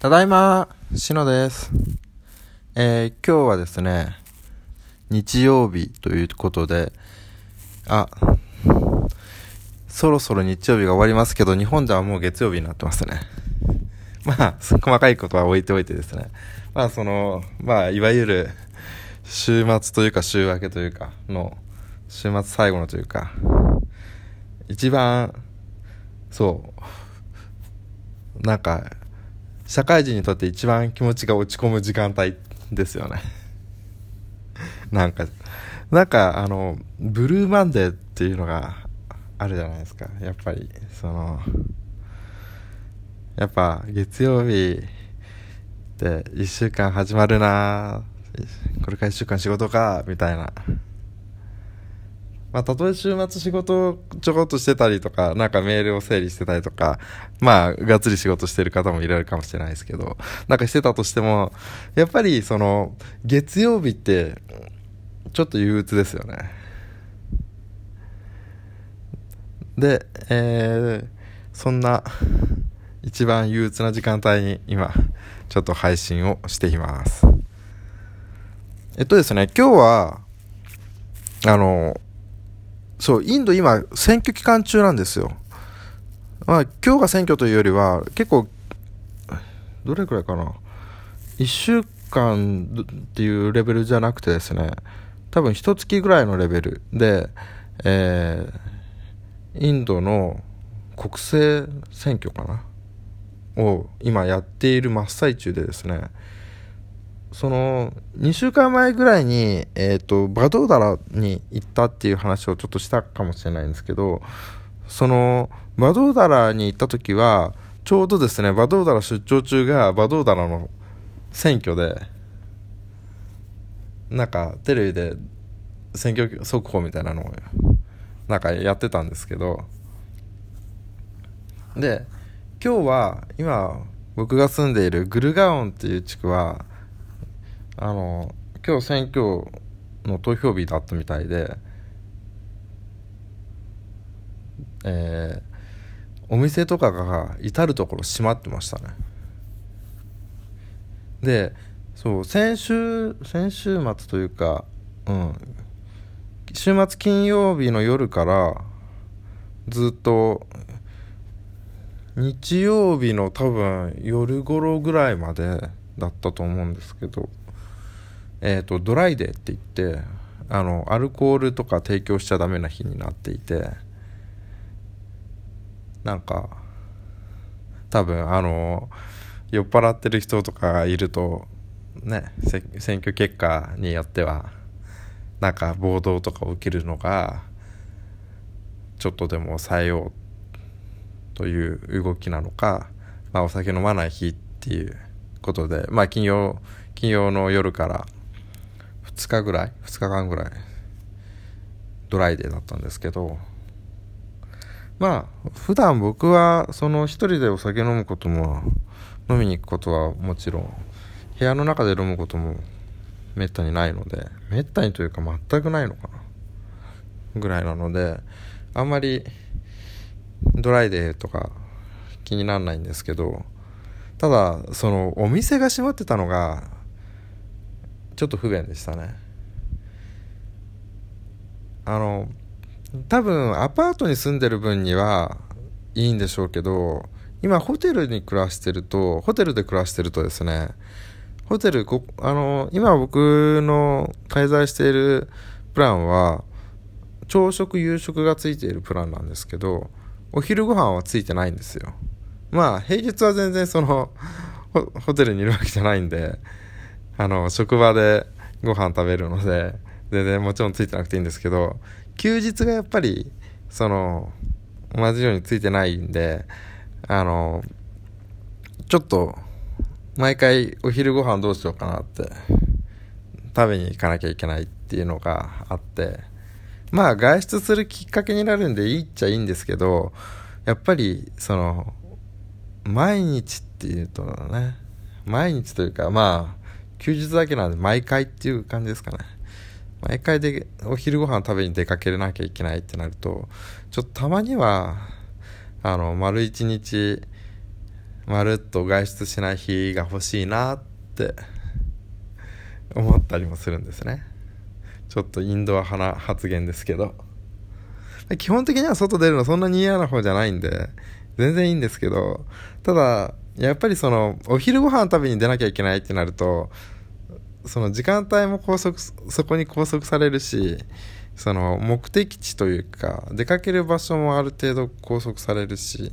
ただいま、しのです。えー、今日はですね、日曜日ということで、あ、そろそろ日曜日が終わりますけど、日本ではもう月曜日になってますね。まあ、細かいことは置いておいてですね。まあ、その、まあ、いわゆる、週末というか週明けというか、の、週末最後のというか、一番、そう、なんか、社会人にとって一番気持ちが落ち込む時間帯ですよね。なんか、なんかあの、ブルーマンデーっていうのがあるじゃないですか。やっぱり、その、やっぱ月曜日で一週間始まるなこれから一週間仕事か、みたいな。まあ、たとえ週末仕事をちょこっとしてたりとか、なんかメールを整理してたりとか、まあ、がっつり仕事してる方もいられるかもしれないですけど、なんかしてたとしても、やっぱりその、月曜日って、ちょっと憂鬱ですよね。で、えー、そんな、一番憂鬱な時間帯に今、ちょっと配信をしています。えっとですね、今日は、あの、そう、インド今、選挙期間中なんですよ。まあ、今日が選挙というよりは、結構、どれくらいかな。1週間っていうレベルじゃなくてですね、多分一月ぐらいのレベルで、えー、インドの国政選挙かなを今やっている真っ最中でですね、その2週間前ぐらいに、えーと、バドーダラに行ったっていう話をちょっとしたかもしれないんですけどそのバドーダラに行った時はちょうどですねバドーダラ出張中がバドーダラの選挙でなんかテレビで選挙速報みたいなのをなんかやってたんですけどで今日は今僕が住んでいるグルガオンっていう地区はあの今日選挙の投票日だったみたいで、えー、お店とかが至る所閉まってましたね。でそう先週先週末というかうん。週末金曜日の夜からずっと日曜日の多分夜頃ぐらいまでだったと思うんですけど。えーと、ドライデーって言ってあのアルコールとか提供しちゃダメな日になっていてなんか多分あの酔っ払ってる人とかがいるとね選挙結果によってはなんか暴動とか起きるのがちょっとでも抑えようという動きなのか、まあ、お酒飲まない日っていうことでまあ金曜金曜の夜から2日ぐらい2日間ぐらいドライデーだったんですけどまあ普段僕はその一人でお酒飲むことも飲みに行くことはもちろん部屋の中で飲むこともめったにないのでめったにというか全くないのかなぐらいなのであんまりドライデーとか気にならないんですけどただそのお店が閉まってたのがちょっと不便でしたね。あの多分アパートに住んでる分にはいいんでしょうけど今ホテルに暮らしてるとホテルで暮らしてるとですねホテルこあの今僕の滞在しているプランは朝食夕食がついているプランなんですけどお昼ご飯はついてないんですよ。まあ平日は全然そのホテルにいるわけじゃないんであの、職場でご飯食べるので、全然もちろんついてなくていいんですけど、休日がやっぱり、その、同じようについてないんで、あの、ちょっと、毎回お昼ご飯どうしようかなって、食べに行かなきゃいけないっていうのがあって、まあ外出するきっかけになるんでいいっちゃいいんですけど、やっぱり、その、毎日っていうとね、毎日というか、まあ、休日だけなんで毎回っていう感じですかね。毎回でお昼ご飯食べに出かけれなきゃいけないってなると、ちょっとたまには、あの、丸一日、まるっと外出しない日が欲しいなって思ったりもするんですねちょっとインドア派な発言ですけど基本的には外出るのそんなに嫌な方じゃないんで全然いいんですけどただやっぱりそのお昼ご飯食べに出なきゃいけないってなるとその時間帯も拘束そこに拘束されるしその目的地というか出かける場所もある程度拘束されるし。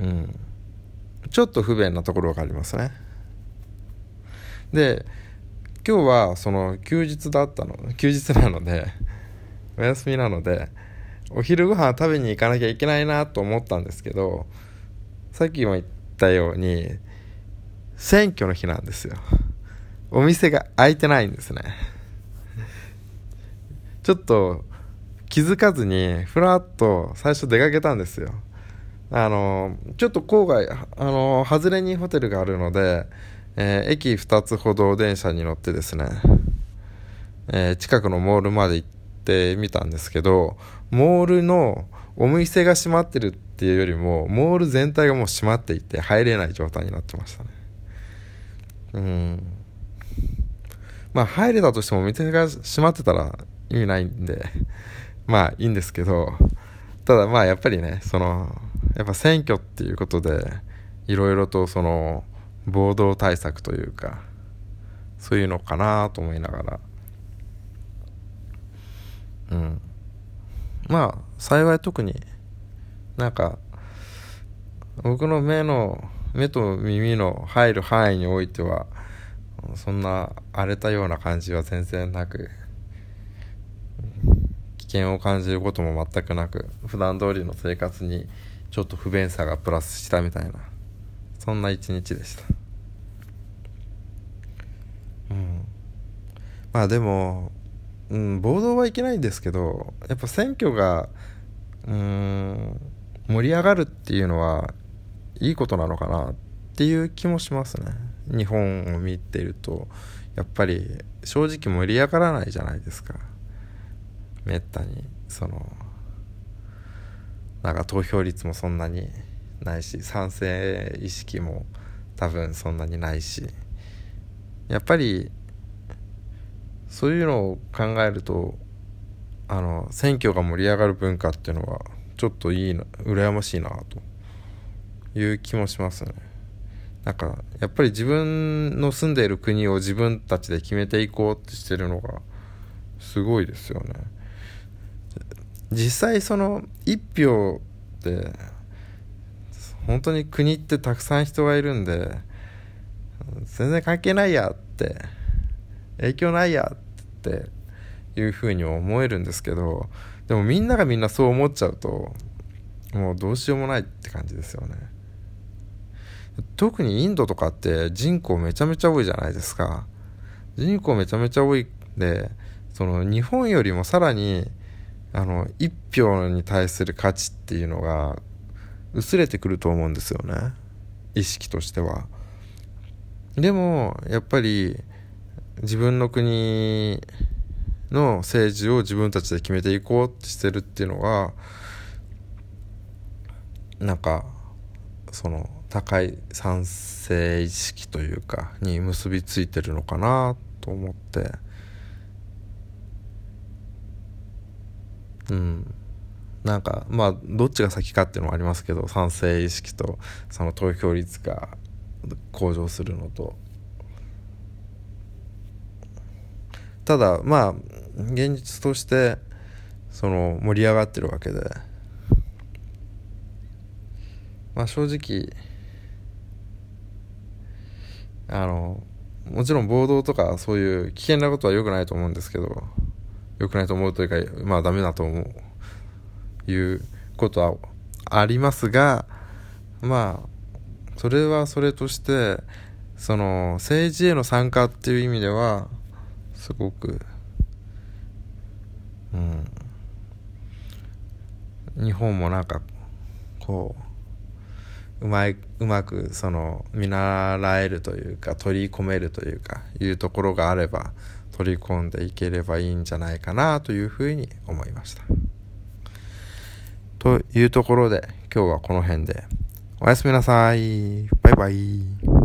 うん。ちょっと不便なところがありますね。で今日はその休日だったの。休日なのでお休みなのでお昼ご飯食べに行かなきゃいけないなと思ったんですけどさっきも言ったように選挙の日なんですよ。お店が開いてないんですね。ちょっと気づかずにふらっと最初出かけたんですよ。あのちょっと郊外あの外れにホテルがあるので、えー、駅2つほど電車に乗ってですね、えー、近くのモールまで行ってみたんですけどモールのお店が閉まってるっていうよりもモール全体がもう閉まっていて入れない状態になってましたね。うん。まあ入れたとしてもお店が閉まってたら意味ないんでまあいいんですけどただまあやっぱりねそのやっぱ選挙っていうことでいろいろとその暴動対策というかそういうのかなと思いながら。うん。まあ幸い特になんか僕の目の目と耳の入る範囲においてはそんな荒れたような感じは全然なく危険を感じることも全くなく普段通りの生活にちょっと不便さがプラスしたみたいなそんな一日でした。うん。まあでもうん、暴動はいけないんですけどやっぱ選挙がうん盛り上がるっていうのはいいことなのかなっていう気もしますね。日本を見てるとやっぱり正直盛り上がらないじゃないですか。めったにそのなんか投票率もそんなにないし賛成意識も多分そんなにないし。やっぱりそういうのを考えるとあの選挙が盛り上がる文化っていうのはちょっといいな羨ましいなという気もしますね。なんかやっぱり自分の住んでいる国を自分たちで決めていこうってしてるのがすごいですよね。実際その1票って本当に国ってたくさん人がいるんで全然関係ないやって影響ないやってていうふうに思えるんですけどでもみんながみんなそう思っちゃうともうどうしようもないって感じですよね。特にインドとかって人口めちゃめちゃ多いじゃないですか。人口めちゃめちゃ多いでその日本よりもさらにあの1票に対する価値っていうのが薄れてくると思うんですよね。意識としては。でもやっぱり自分の国の政治を自分たちで決めていこうってしてるっていうのはなんかその高い賛成意識というかに結びついてるのかなと思って。うん。なんかまあどっちが先かっていうのもありますけど賛成意識とその投票率が向上するのとただまあ現実としてその盛り上がってるわけで。まあ正直あのもちろん暴動とかそういう危険なことは良くないと思うんですけど良くないと思うというかまあダメだと思う。いうことはありますがまあそれはそれとしてその政治への参加っていう意味ではすごくうん日本もなんかこううまいうまくその見習えるというか取り込めるというかいうところがあれば取り込んでいければいいんじゃないかなというふうに思いました。というところで今日はこの辺で。おやすみなさい。バイバイ。